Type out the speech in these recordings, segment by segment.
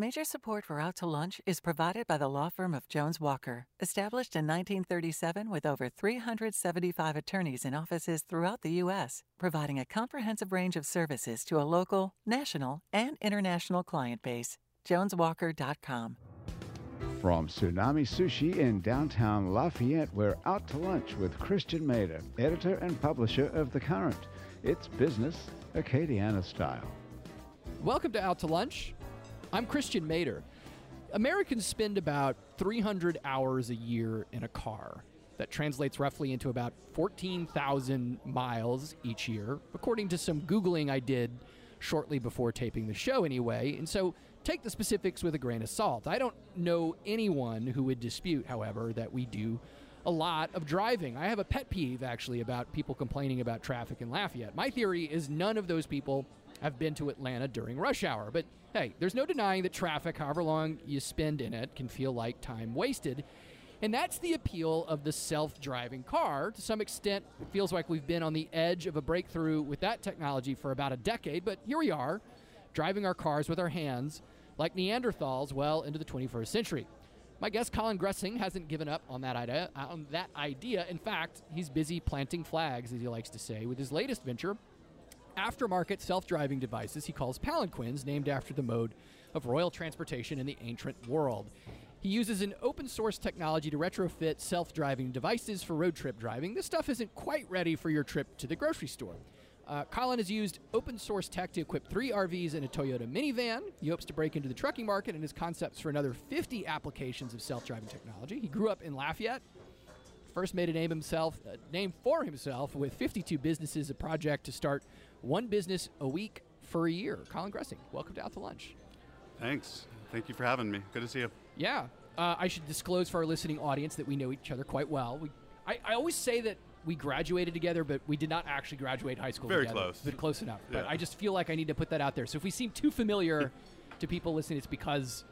Major support for Out to Lunch is provided by the law firm of Jones Walker, established in 1937 with over 375 attorneys in offices throughout the U.S., providing a comprehensive range of services to a local, national, and international client base. JonesWalker.com. From Tsunami Sushi in downtown Lafayette, we're out to lunch with Christian Mader, editor and publisher of The Current. It's business, Acadiana style. Welcome to Out to Lunch. I'm Christian Mader. Americans spend about 300 hours a year in a car. That translates roughly into about 14,000 miles each year, according to some Googling I did shortly before taping the show, anyway. And so take the specifics with a grain of salt. I don't know anyone who would dispute, however, that we do a lot of driving. I have a pet peeve, actually, about people complaining about traffic in Lafayette. My theory is none of those people have been to Atlanta during rush hour. But hey, there's no denying that traffic, however long you spend in it, can feel like time wasted. And that's the appeal of the self driving car. To some extent, it feels like we've been on the edge of a breakthrough with that technology for about a decade, but here we are, driving our cars with our hands like Neanderthals well into the 21st century. My guest Colin Grussing hasn't given up on that idea. On that idea. In fact, he's busy planting flags, as he likes to say, with his latest venture, aftermarket self driving devices he calls palanquins, named after the mode of royal transportation in the ancient world. He uses an open source technology to retrofit self driving devices for road trip driving. This stuff isn't quite ready for your trip to the grocery store. Uh, Colin has used open source tech to equip three RVs and a Toyota minivan. He hopes to break into the trucking market and his concepts for another 50 applications of self driving technology. He grew up in Lafayette, first made a name himself, a name for himself with 52 businesses, a project to start one business a week for a year. Colin Grussing, welcome to Out to Lunch. Thanks. Thank you for having me. Good to see you. Yeah. Uh, I should disclose for our listening audience that we know each other quite well. We, I, I always say that we graduated together, but we did not actually graduate high school Very together. close. But close enough. But I just feel like I need to put that out there. So if we seem too familiar to people listening, it's because,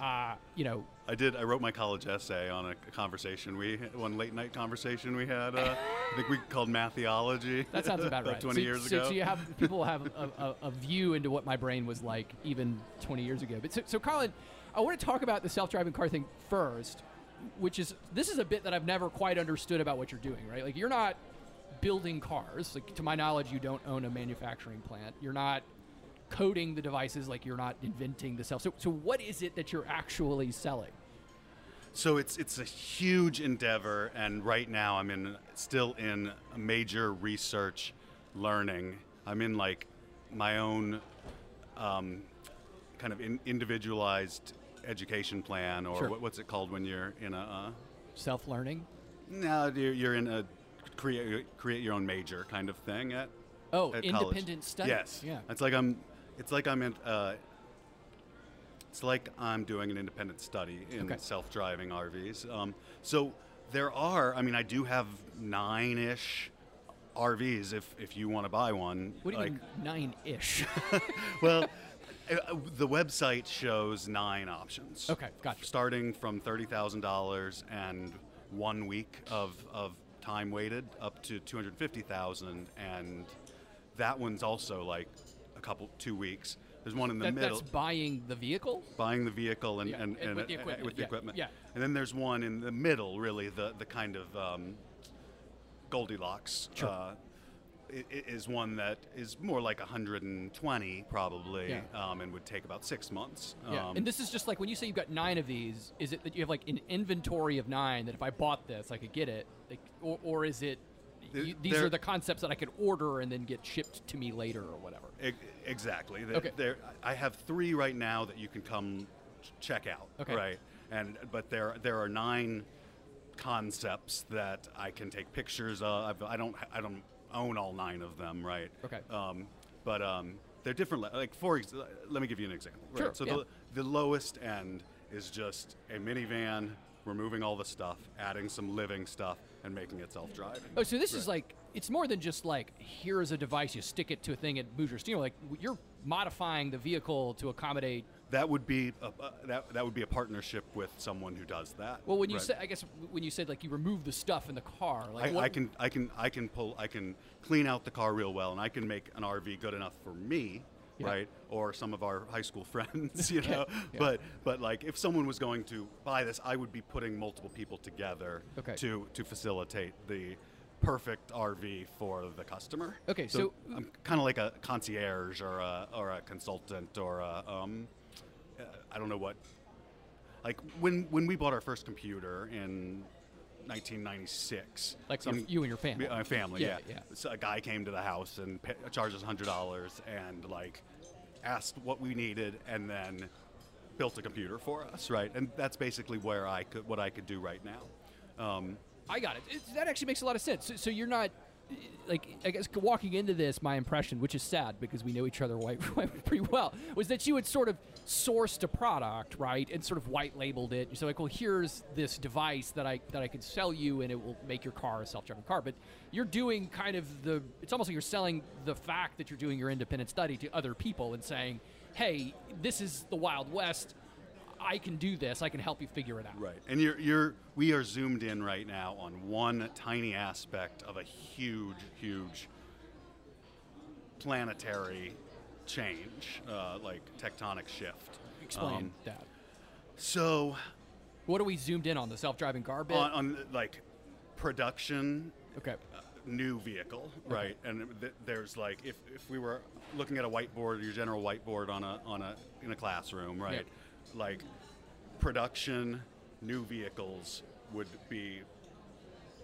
uh, you know, I did. I wrote my college essay on a conversation we one late night conversation we had. Uh, I think we called matheology. That sounds about right. Twenty so, years so, ago. So you have people have a, a, a view into what my brain was like even 20 years ago. But so, so Colin, I want to talk about the self-driving car thing first, which is this is a bit that I've never quite understood about what you're doing. Right? Like you're not building cars. Like to my knowledge, you don't own a manufacturing plant. You're not coding the devices. Like you're not inventing the self. So, so what is it that you're actually selling? So it's it's a huge endeavor, and right now I'm in still in major research, learning. I'm in like my own um, kind of in, individualized education plan, or Sure. what, what's it called when you're in a. Uh, Self-learning. no, you're, you're in a create create your own major kind of thing at Oh, at college. independent studies. Yes. Yeah. It's like I'm. It's like I'm in. Uh, it's like I'm doing an independent study in Okay. self-driving RVs. Um, so there are. I mean, I do have nine-ish RVs. If if you want to buy one, What do you like, mean nine-ish? well, uh, the website shows nine options. Okay, gotcha. Starting from thirty thousand dollars and one week of of time waited up to two hundred fifty thousand, and that one's also like a couple two weeks. There's one in the That, middle. that's buying the vehicle. Buying the vehicle and, Yeah, and, and and with the equipment, with the yeah, equipment. yeah. And then there's one in the middle, really the the kind of um, Goldilocks. Sure. Uh, i- i- is one that is more like 120 probably, Yeah. um, and would take about six months. Yeah. Um, and this is just like when you say you've got nine of these. Is it that you have like an inventory of nine that if I bought this I could get it, like, or, or is it you, these are the concepts that I could order and then get shipped to me later or whatever? E- exactly. There- Okay. there- I have three right now that you can come check out. Okay. Right. And but there there are nine concepts that I can take pictures of. I don't I don't own all nine of them. Right. Okay. Um, but um, they're different. Like for ex- let me give you an example. Right? Sure, So yeah. the the lowest end is just a minivan. Removing all the stuff, adding some living stuff, and making it self-driving. Oh, so this is like it's more than just like here's a device you stick it to a thing and moves your steering. Like you're modifying the vehicle to accommodate. That would be a, uh, that that would be a partnership with someone who does that. Well, when you Right. said, I guess when you said like you remove the stuff in the car, like I, I can I can I can pull I can clean out the car real well, and I can make an RV good enough for me Yeah. right? Or some of our high school friends, you know. yeah. But but like if someone was going to buy this, I would be putting multiple people together Okay. to to facilitate the perfect RV for the customer. Okay, so- I'm kind of like a concierge or a or a consultant or a um, I don't know what. Like when when we bought our first computer in 1996, Like some- you and your family. my family, Yeah, yeah. yeah. So a guy came to the house and pa- charged us hundred dollars and like asked what we needed and then built a computer for us, right? And that's basically where I could what I could do right now. Um, I got it. That actually makes a lot of sense. So, so you're not like I guess walking into this, my impression, which is sad because we know each other white, pretty well, was that you had sort of sourced a product, right, and sort of white labeled it. So like, well, here's this device that I that I could sell you, and it will make your car a self-driving car. But you're doing kind of the. It's almost like you're selling the fact that you're doing your independent study to other people and saying, hey, this is the Wild West. I can do this. I can help you figure it out. Right, and you're you're we are zoomed in right now on one tiny aspect of a huge, huge planetary change, uh, like tectonic shift. Explain Um, that. so, What are we zoomed in on? The self-driving car bit. on, on like production, okay. uh, new vehicle, right? And th- there's like if, if we were looking at a whiteboard, your general whiteboard on a on a in a classroom, right? Like production, new vehicles would be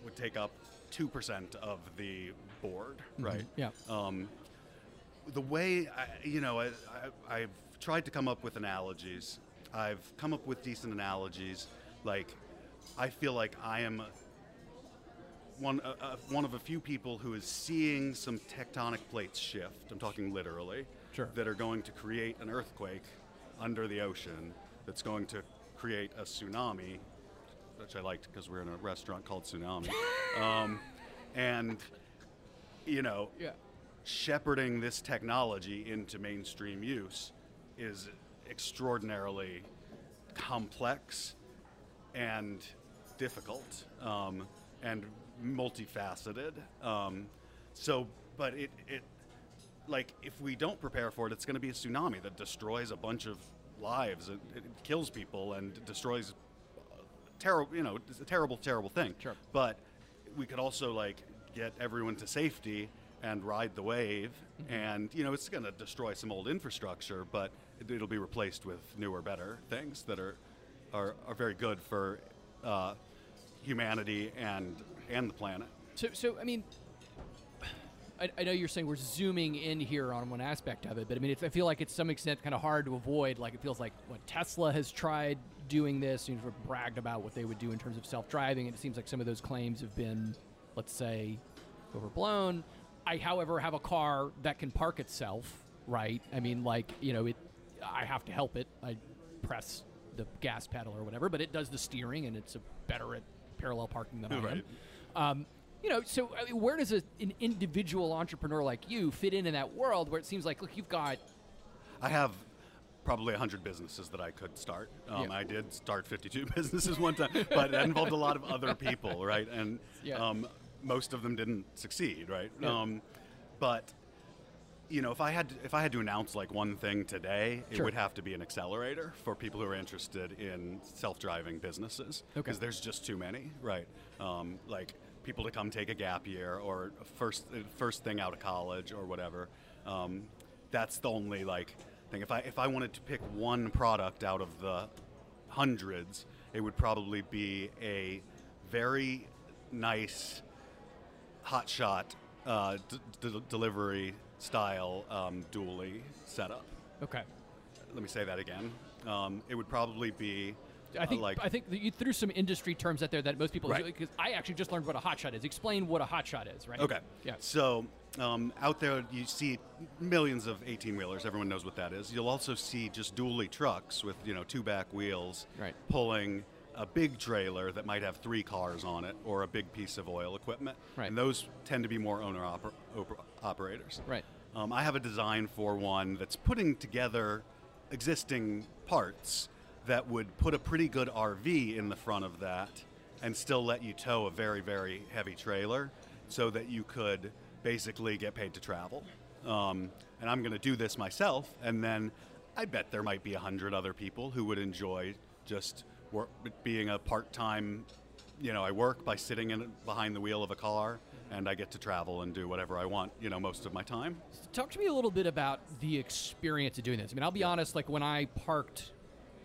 would take up two percent of the board, right? Yeah. Um, the way I, you know, I, I, I've tried to come up with analogies. I've come up with decent analogies. Like, I feel like I am one uh, uh, one of a few people who is seeing some tectonic plates shift. I'm talking literally. Sure. That are going to create an earthquake under the ocean. That's going to create a tsunami, which I liked because we're in a restaurant called Tsunami. um, and you know, Yeah. shepherding this technology into mainstream use is extraordinarily complex and difficult um, and multifaceted. Um, so, but it, it, like, if we don't prepare for it, it's going to be a tsunami that destroys a bunch of lives. It, it kills people and destroys terrible, you know, it's a terrible, terrible thing. Sure. But we could also like get everyone to safety and ride the wave, and you know, it's going to destroy some old infrastructure, but it, it'll be replaced with newer, better things that are are, are very good for uh, humanity and and the planet. So, so I mean, I, I know you're saying we're zooming in here on one aspect of it, but I mean, I feel like it's some extent kind of hard to avoid. Like it feels like what Tesla has tried doing this, you know, sort of bragged about what they would do in terms of self-driving, and it seems like some of those claims have been, let's say, overblown. I, however, have a car that can park itself. Right? I mean, like you know, it. I have to help it. I press the gas pedal or whatever, but it does the steering, and it's a better at parallel parking than I am. Um, you know, so I mean, where does a, an individual entrepreneur like you fit in in that world where it seems like, look, you've got I have probably 100 businesses that I could start. Um, Yeah. I did start 52 businesses one time, but that involved a lot of other people, right? And Yeah. um, most of them didn't succeed, right? Yeah. Um, but you know, if I had to, if I had to announce like one thing today, it would have to be an accelerator for people who are interested in self-driving businesses. Okay. Because there's just too many, right? Um, like people to come take a gap year or first first thing out of college or whatever. Um, that's the only like thing. If I if I wanted to pick one product out of the hundreds, it would probably be a very nice hotshot uh, delivery style um, dually setup. okay. Let me say that again. Um, it would probably be I think like I think you threw some industry terms out there that most people Right. because I actually just learned what a hotshot is. Explain what a hotshot is, right? Okay. Yeah. So um, out there, you see millions of 18 wheelers. Everyone knows what that is. You'll also see just dually trucks with you know two back wheels Right. pulling a big trailer that might have three cars on it or a big piece of oil equipment. Right. And those tend to be more owner oper- oper- operators. Right. Um, I have a design for one that's putting together existing parts that would put a pretty good RV in the front of that and still let you tow a very, very heavy trailer so that you could basically get paid to travel. um, and I'm going to do this myself. And then I bet there might be a hundred other people who would enjoy just work, being a part-time. You know, I work by sitting in behind the wheel of a car, and I get to travel and do whatever I want. You know, most of my time. Talk to me a little bit about the experience of doing this. I mean, I'll be honest. Like when I parked,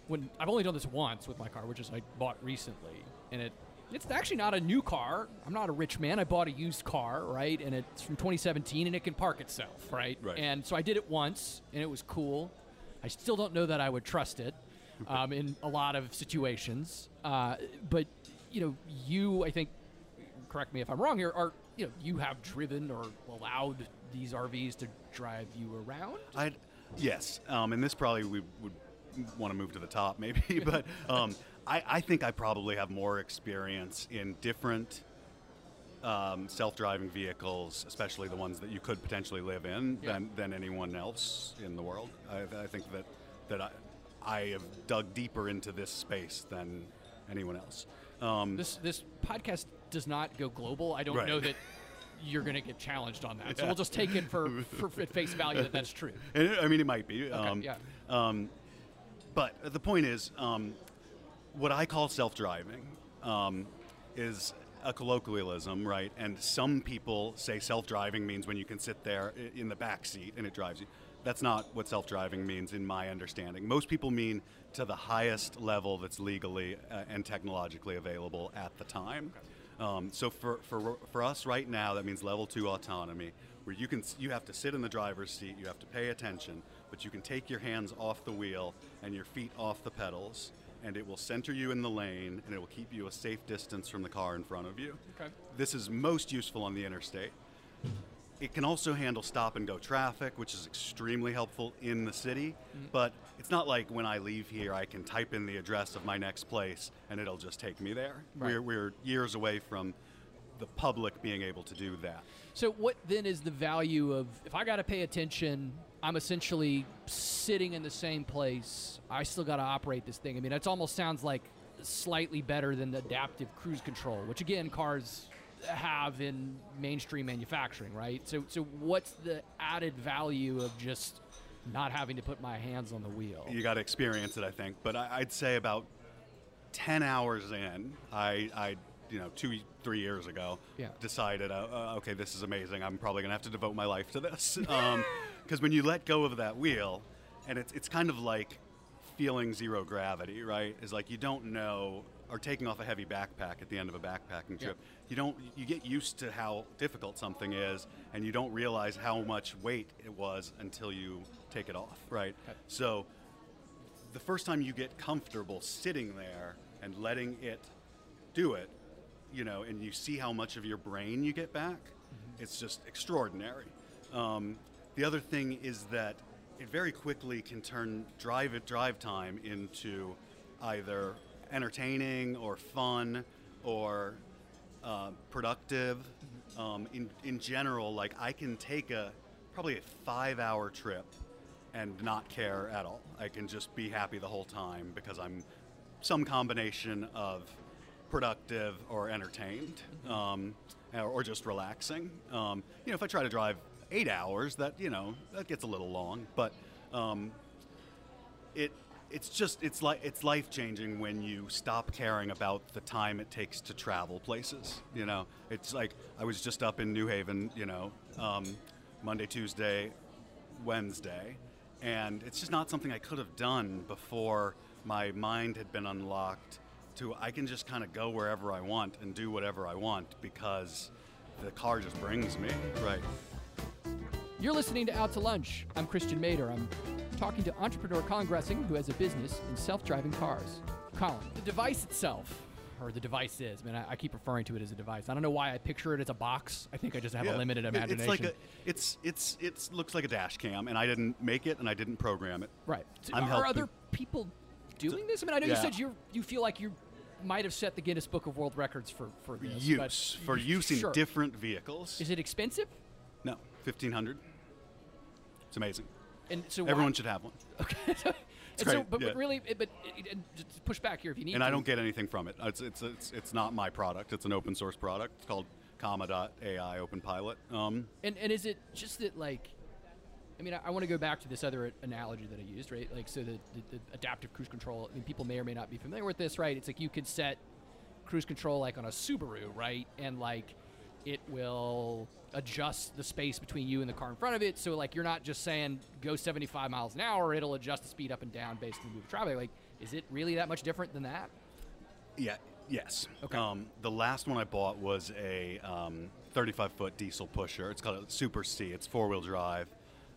when I've only done this once with my car, which is I bought recently, and it it's actually not a new car. I'm not a rich man. I bought a used car, right? And it's from 2017, and it can park itself, right? Right. And so I did it once, and it was cool. I still don't know that I would trust it um, in a lot of situations. Uh, but you know, you, I think, correct me if I'm wrong here, are you know, you have driven or allowed these RVs to drive you around? I, yes, um, and this probably we would want to move to the top maybe, but um, I, I think I probably have more experience in different um, self-driving vehicles, especially the ones that you could potentially live in, Yeah. than, than anyone else in the world. I, I think that that I, I have dug deeper into this space than anyone else. Um, This this podcast does not go global. I don't Right. know that you're going to get challenged on that. So Yeah. we'll just take it for, for face value that that's true. And it- I mean, it might be. um, yeah. Um, but the point is, um, what I call self-driving um, is a colloquialism, right? And some people say self-driving means when you can sit there in the back seat and it drives you. That's not what self-driving means, in my understanding. Most people mean to the highest level that's legally uh, and technologically available at the time. Um, so for, for, for us right now, that means level two autonomy, where you can you have to sit in the driver's seat, you have to pay attention, but you can take your hands off the wheel and your feet off the pedals, and it will center you in the lane, and it will keep you a safe distance from the car in front of you. Okay. This is most useful on the interstate. It can also handle stop and go traffic, which is extremely helpful in the city. Mm. But it's not like when I leave here, I can type in the address of my next place and it'll just take me there. Right. We're, we're years away from the public being able to do that. So what then is the value of if I got to pay attention? I'm essentially sitting in the same place. I still got to operate this thing. I mean, it almost sounds like slightly better than the adaptive cruise control, which again cars have in mainstream manufacturing, right? So so what's the added value of just not having to put my hands on the wheel? You got to experience it, I think. But I, I'd say about 10 hours in, I, I you know, two, three years ago, Yeah. decided, uh, uh, okay, this is amazing. I'm probably going to have to devote my life to this. Because when you let go of that wheel, and it's, it's kind of like feeling zero gravity, right? Is like you don't know, or taking off a heavy backpack at the end of a backpacking Yeah. trip. You don't, you get used to how difficult something is, and you don't realize how much weight it was until you take it off, right? Okay. So the first time you get comfortable sitting there and letting it do it, you know, and you see how much of your brain you get back, it's just extraordinary. Um, the other thing is that it very quickly can turn drive it drive time into either entertaining or fun or uh, productive. Um, in in general, like I can take a probably a five hour trip and not care at all. I can just be happy the whole time because I'm some combination of productive or entertained, um, or, or just relaxing. Um, you know, if I try to drive eight hours, that you know that gets a little long, but um, it it's just it's like it's life changing when you stop caring about the time it takes to travel places. You know, it's like I was just up in New Haven, you know, um, Monday, Tuesday, Wednesday, and it's just not something I could have done before my mind had been unlocked. To I can just kind of go wherever I want and do whatever I want because the car just brings me right. You're listening to Out to Lunch. I'm Christian Mader. I'm talking to entrepreneur Colin Grussing, who has a business in self-driving cars. Colin, the device itself, or the device is, I mean, I, I keep referring to it as a device. I don't know why I picture it as a box. I think I just have a limited imagination. It's like a, it's it's it's looks like a dash cam, and I didn't make it, and I didn't program it. right. So I'm are helping. other people doing this? I mean, I know you said you you feel like you might have set the Guinness Book of World Records for for this. but- Use for use in Sure. different vehicles. Is it expensive? no, fifteen hundred. It's amazing. And so why- Everyone should have one, Okay. and so, but, yeah. but really, but just push back here if you need and to. I don't get anything from it. It's it's it's, it's not my product. It's an open source product. It's called Comma.ai Open Pilot. Um, And and is it just that like I mean, I, I want to go back to this other analogy that I used, right? Like, so the, the, the adaptive cruise control. I mean, people may or may not be familiar with this, right? It's like you could set cruise control like on a Subaru, right? And like, it will adjust the space between you and the car in front of it. So like, you're not just saying go 75 miles an hour. It'll adjust the speed up and down based on the move of traffic. Like, is it really that much different than that? Yeah. Yes. Okay. Um, the last one I bought was a um, 35 foot diesel pusher. It's called a Super C. It's four wheel drive.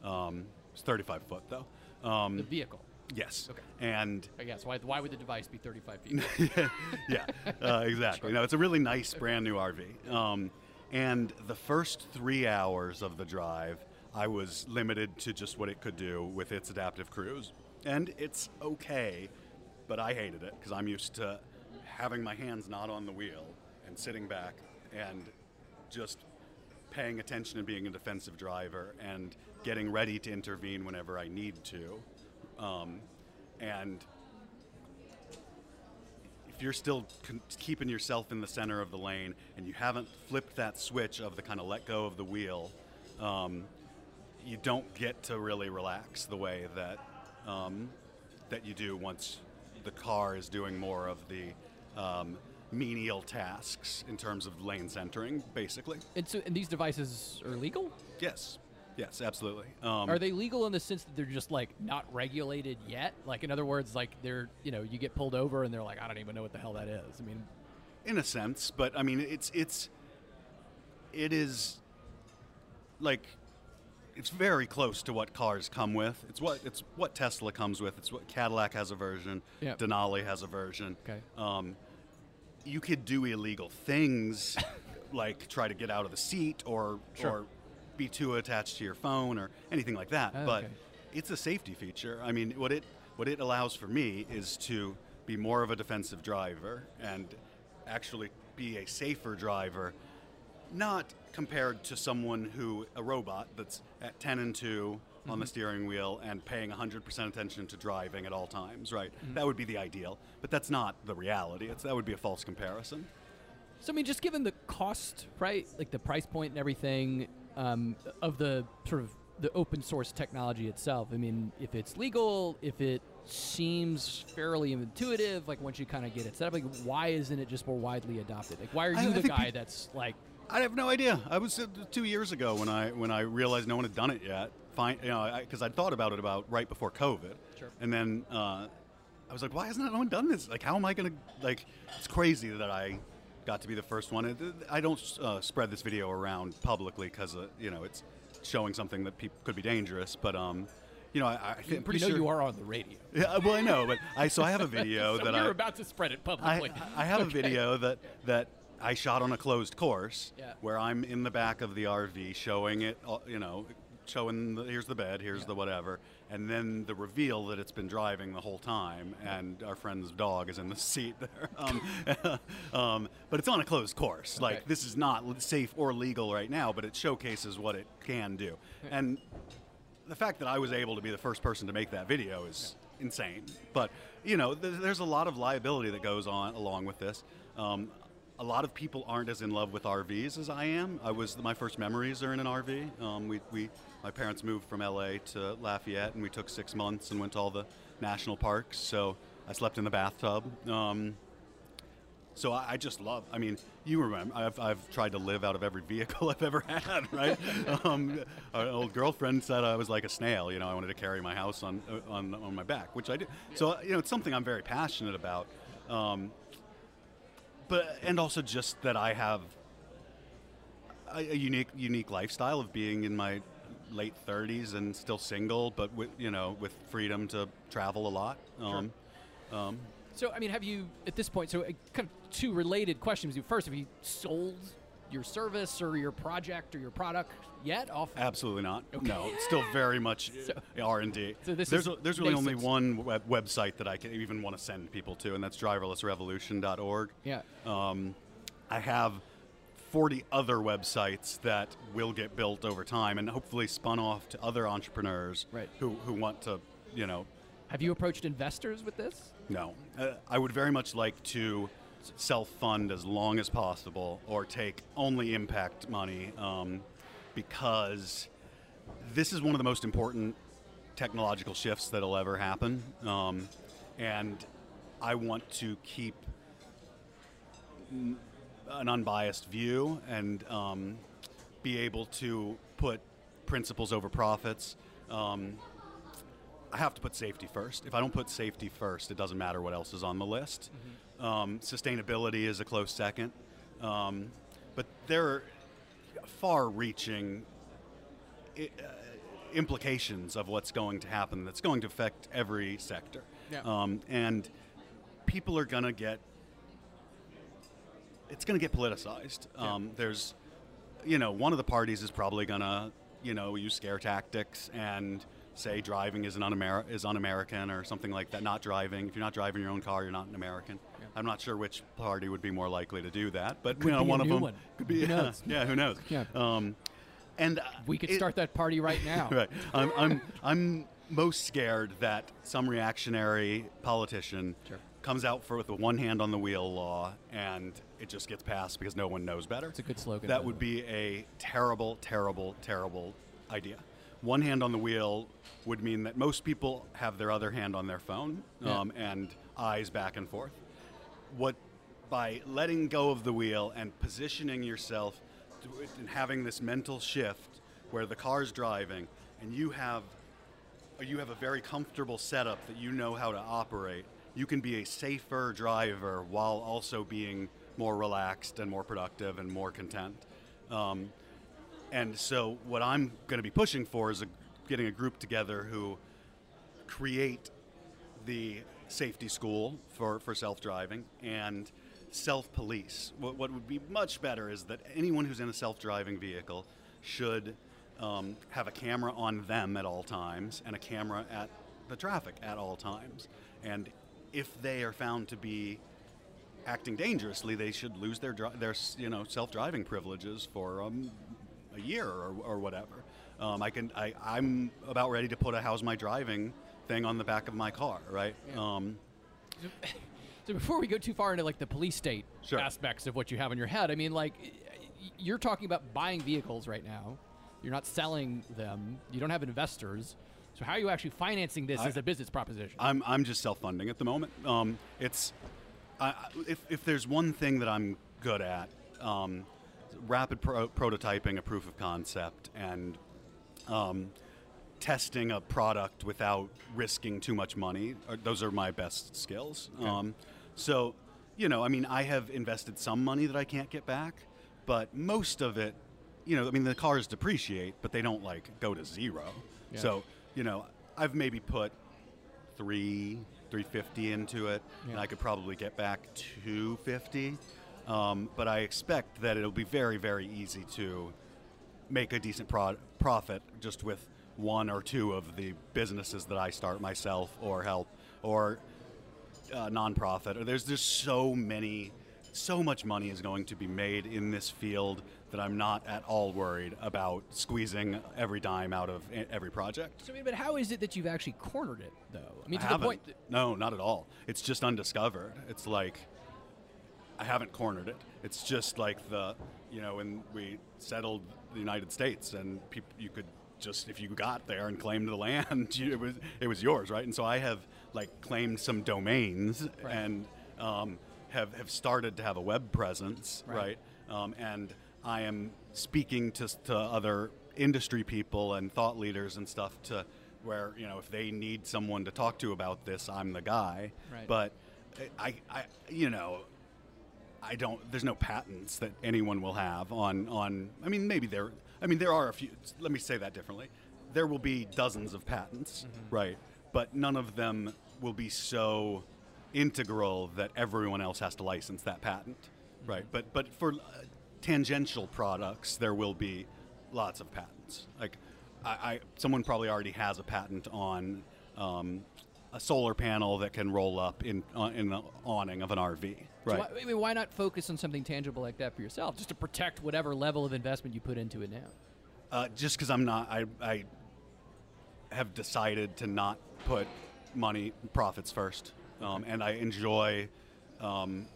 Um, it's 35 foot though. Um, The vehicle. yes. Okay. And I guess. Why, why would the device be 35 feet? yeah, uh, exactly. No, it's a really nice, brand new RV. Um, and the first three hours of the drive, I was limited to just what it could do with its adaptive cruise, and it's okay, but I hated it because I'm used to having my hands not on the wheel and sitting back and just paying attention and being a defensive driver and getting ready to intervene whenever I need to. Um, and if you're still con- keeping yourself in the center of the lane and you haven't flipped that switch of the kind of let go of the wheel, um, you don't get to really relax the way that um, that you do once the car is doing more of the um, menial tasks in terms of lane centering, basically. and so, and these devices are legal? Yes, yes, absolutely. Um, Are they legal in the sense that they're just like not regulated yet? Like in other words, like they're you know you get pulled over and they're like I don't even know what the hell that is. I mean, in a sense, but I mean, it's it's it is like it's very close to what cars come with. It's what it's what Tesla comes with. It's what Cadillac has a version. Yep. Denali has a version. Okay. Um, you could do illegal things, like try to get out of the seat or Sure. or be too attached to your phone or anything like that. Oh, but it's a safety feature. I mean, what it what it allows for me is to be more of a defensive driver and actually be a safer driver, not compared to someone who a robot that's at 10 and 2 on Mm-hmm. the steering wheel and paying 100% attention to driving at all times, right? Mm-hmm. That would be the ideal, but that's not the reality. It's that would be a false comparison. so I mean, just given the cost, right? Like the price point and everything um, of the sort of the open source technology itself. I mean, if it's legal, if it seems fairly intuitive, like once you kind of get it set up, like why isn't it just more widely adopted? Like why are you I the guy peop- that's like I have no idea. I was uh, two years ago when I when I realized no one had done it yet. Fine, you know, because I'd thought about it about right before COVID, Sure. and then uh, I was like, why hasn't no one done this? Like, how am I gonna like? It's crazy that I got to be the first one. I don't uh, spread this video around publicly because uh, you know it's showing something that could be dangerous. But um, you know, I, I I'm pretty you know sure you are on the radio? Yeah, well, I know, but I so I have a video so that you're I about to spread it publicly. I have a video that that I shot on a closed course Yeah. where I'm in the back of the RV showing it, uh, you know, showing the, here's the bed, here's Yeah. the whatever, and then the reveal that it's been driving the whole time, and our friend's dog is in the seat there. Um, um, but it's on a closed course. Okay. Like this is not safe or legal right now, but it showcases what it can do, and the fact that I was able to be the first person to make that video is insane. But you know, th- there's a lot of liability that goes on along with this. Um, a lot of people aren't as in love with RVs as I am. I was my first memories are in an RV. Um, we, we my parents moved from LA to Lafayette, and we took six months and went to all the national parks. So I slept in the bathtub. Um, so I, I just love. I mean, you remember I've, I've tried to live out of every vehicle I've ever had. Right? um, an old girlfriend said I was like a snail. You know, I wanted to carry my house on uh, on, on my back, which I did. So you know, it's something I'm very passionate about. Um, but and also just that I have a, a unique unique lifestyle of being in my late 30s and still single, but with you know with freedom to travel a lot. Um, um, So, I mean, have you at this point? So, uh, kind of two related questions. First, have you sold your service or your project or your product yet? Off. Absolutely not. Okay. No, it's still very much R and D. so this there's is a, there's really only one web- website that I can even want to send people to, and that's driverlessrevolution.org. Yeah. Um, I have 40 other websites that will get built over time, and hopefully spun off to other entrepreneurs Right. who who want to, you know, Have you approached investors with this? no. Uh, I would very much like to self fund as long as possible or take only impact money um, because this is one of the most important technological shifts that'll ever happen, um, and I want to keep an unbiased view and um, be able to put principles over profits. Um, I have to put safety first. If I don't put safety first, it doesn't matter what else is on the list. Um, sustainability is a close second. Um, but there are far reaching i- uh, implications of what's going to happen that's going to affect every sector. Yeah. Um, and people are going to get, it's going to get politicized. Um, There's, you know, one of the parties is probably going to, you know, use scare tactics and say driving is an un-Amer- is un-American or something like that. Not driving. If you're not driving your own car, you're not an American. I'm not sure which party would be more likely to do that, but Could you know, one of them one. could be. Who knows? yeah, who knows? Yeah. Um, and uh, We could it- start that party right now. right. I'm, I'm, I'm most scared that some reactionary politician Sure. comes out for with a one hand on the wheel law and it just gets passed because no one knows better. It's a good slogan, That would be a terrible, terrible, terrible idea. One hand on the wheel would mean that most people have their other hand on their phone Yeah. um, and eyes back and forth. What by letting go of the wheel and positioning yourself and having this mental shift where the car's driving and you have you have a very comfortable setup that you know how to operate. You can be a safer driver while also being more relaxed and more productive and more content. Um, and so, what I'm going to be pushing for is a, getting a group together who create the safety school for, for self driving and self police. What, what would be much better is that anyone who's in a self driving vehicle should um, have a camera on them at all times and a camera at the traffic at all times. And if they are found to be acting dangerously, they should lose their their you know self driving privileges for um, a year or, or whatever. Um, I can I, I'm about ready to put a how's my driving thing on the back of my car, right? Um, So before we go too far into like the police state Sure. aspects of what you have in your head, I mean, like you're talking about buying vehicles right now. You're not selling them. You don't have investors. So how are you actually financing this I- as a business proposition? I'm, I'm just self funding at the moment. Um, it's I- if, if there's one thing that I'm good at, um, rapid pro- prototyping a proof of concept and um, testing a product without risking too much money. Those are my best skills. Um, so, you know, I mean, I have invested some money that I can't get back, but most of it, you know, I mean, the cars depreciate, but they don't like go to zero. Yeah. So, you know, I've maybe put three, three fifty into it, and I could probably get back two fifty. Um, but I expect that it'll be very, very easy to make a decent pro- profit just with one or two of the businesses that I start myself or help or uh, nonprofit. Or there's just so many, so much money is going to be made in this field that I'm not at all worried about squeezing every dime out of every project. so, I mean, but how is it that you've actually cornered it, though? I mean, I to the haven't. point. That, no, not at all. It's just undiscovered. It's like I haven't cornered it. It's just like the, you know, when we settled the United States and peop you could just if you got there and claimed the land, you, it was it was yours, right? And so I have like claimed some domains Right. and um, have have started to have a web presence, Right. right? Um, and I am speaking to, to other industry people and thought leaders and stuff to where you know if they need someone to talk to about this, I'm the guy. Right. But I, I, you know, I don't. There's no patents that anyone will have on on. I mean, maybe there. I mean, there are a few. Let me say that differently. There will be dozens of patents, right? But none of them will be so integral that everyone else has to license that patent, right? But but for uh, tangential products, there will be lots of patents. Like, I, I someone probably already has a patent on. Um, a solar panel that can roll up in uh, in the awning of an RV, so right? why, I mean, why not focus on something tangible like that for yourself, just to protect whatever level of investment you put into it now? Uh, just because I'm not, I, I have decided to not put money profits first, um, and I enjoy um,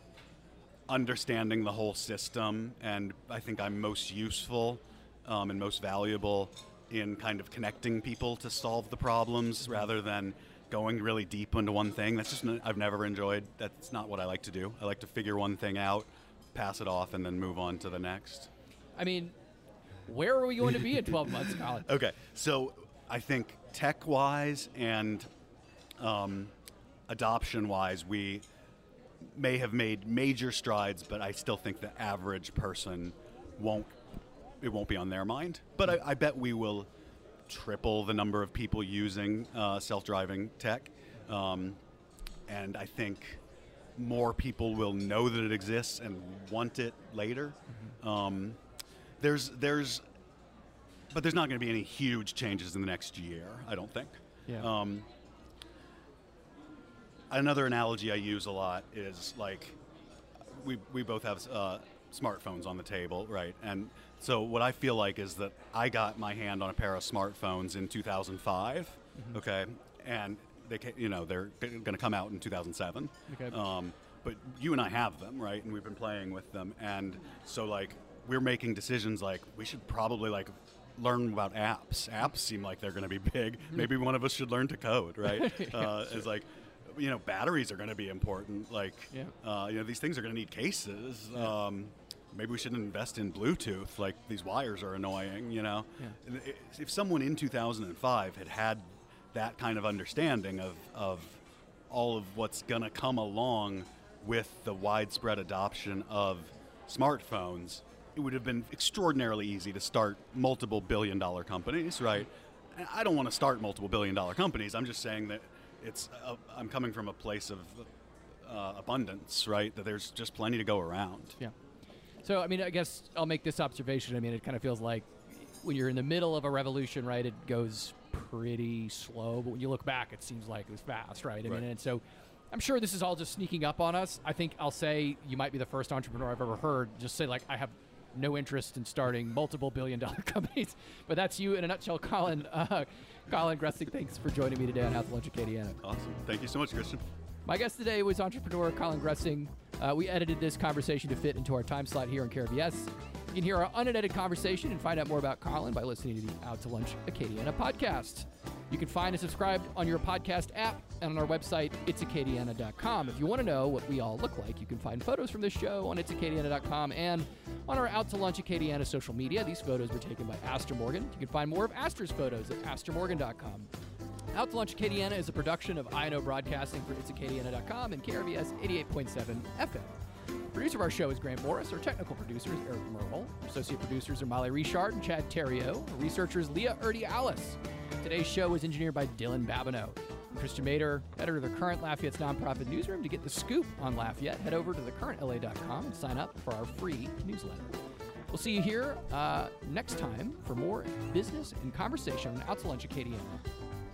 understanding the whole system, and I think I'm most useful um, and most valuable in kind of connecting people to solve the problems rather than going really deep into one thing. That's just n- I've never enjoyed. That's not what I like to do. I like to figure one thing out, pass it off, and then move on to the next. I mean, where are we going to be in 12 months, Colin? Okay, so I think tech wise and um, adoption wise, we may have made major strides, but I still think the average person won't. It won't be on their mind. But I, I bet we will triple the number of people using uh, self-driving tech, um, and I think more people will know that it exists and want it later. Um, there's there's but there's not going to be any huge changes in the next year. I don't think. Yeah. Um, another analogy I use a lot is like we we both have uh, smartphones on the table, right? And so what I feel like is that I got my hand on a pair of smartphones in 2005, okay, and they ca- you know they're going to come out in 2007. Okay. Um, but you and I have them, right? And we've been playing with them, and so like we're making decisions like we should probably like learn about apps. Apps seem like they're going to be big. Maybe one of us should learn to code, right? uh, It's like you know batteries are going to be important. Like Yeah. uh, you know these things are going to need cases. Um, maybe we should invest in Bluetooth. Like these wires are annoying. You know, Yeah. If someone in 2005 had had that kind of understanding of of all of what's going to come along with the widespread adoption of smartphones, it would have been extraordinarily easy to start multiple billion dollar companies, right? I don't want to start multiple billion dollar companies. I'm just saying that it's i I'm coming from a place of uh, abundance, right? That there's just plenty to go around. Yeah. So, I mean, I guess I'll make this observation. I mean, it kind of feels like when you're in the middle of a revolution, right, it goes pretty slow. But when you look back, it seems like it was fast, right? I Right. mean, and so I'm sure this is all just sneaking up on us. I think I'll say you might be the first entrepreneur I've ever heard just say, like, I have no interest in starting multiple billion dollar companies. But that's you in a nutshell, Colin. Uh, Colin Grussing, thanks for joining me today on Out to Lunch Acadiana. Awesome. Thank you so much, Christian. My guest today was entrepreneur Colin Grussing. Uh, we edited this conversation to fit into our time slot here on KRVS. You can hear our unedited conversation and find out more about Colin by listening to the Out to Lunch Acadiana podcast. You can find and subscribe on your podcast app and on our website, itsacadiana.com. If you want to know what we all look like, you can find photos from this show on itsacadiana.com and on our Out to Lunch Acadiana social media. These photos were taken by Astor Morgan. You can find more of Astor's photos at astormorgan.com. Out to Lunch Acadiana is a production of INO Broadcasting for itsacadiana.com and KRVS 88.7 FM. Producer of our show is Grant Morris. Our technical producer is Eric Merle. Associate producers are Molly Richard and Chad Terrio. Our researcher is Leah Erdy Alice. Today's show was engineered by Dylan Babineau. Christian Mader, editor of the Current Lafayette's nonprofit newsroom. To get the scoop on Lafayette, head over to thecurrentla.com and sign up for our free newsletter. We'll see you here uh, next time for more business and conversation on Out to Lunch Acadiana.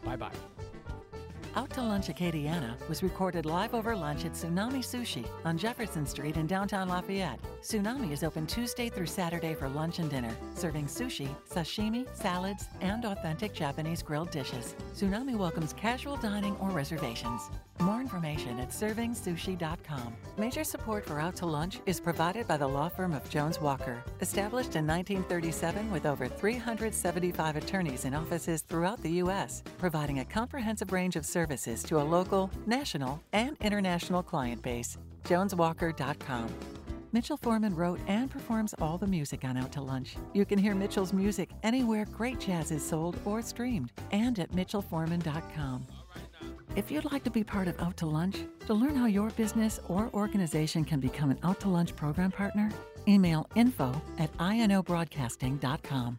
Bye bye. Out to Lunch Acadiana was recorded live over lunch at Tsunami Sushi on Jefferson Street in downtown Lafayette. Tsunami is open Tuesday through Saturday for lunch and dinner, serving sushi, sashimi, salads, and authentic Japanese grilled dishes. Tsunami welcomes casual dining or reservations. More information at servingsushi.com. Major support for Out to Lunch is provided by the law firm of Jones Walker, established in 1937 with over 375 attorneys in offices throughout the U.S., providing a comprehensive range of services to a local, national, and international client base. JonesWalker.com. Mitchell Foreman wrote and performs all the music on Out to Lunch. You can hear Mitchell's music anywhere great jazz is sold or streamed, and at MitchellForeman.com. If you'd like to be part of Out to Lunch, to learn how your business or organization can become an Out to Lunch program partner, email info at inobroadcasting.com.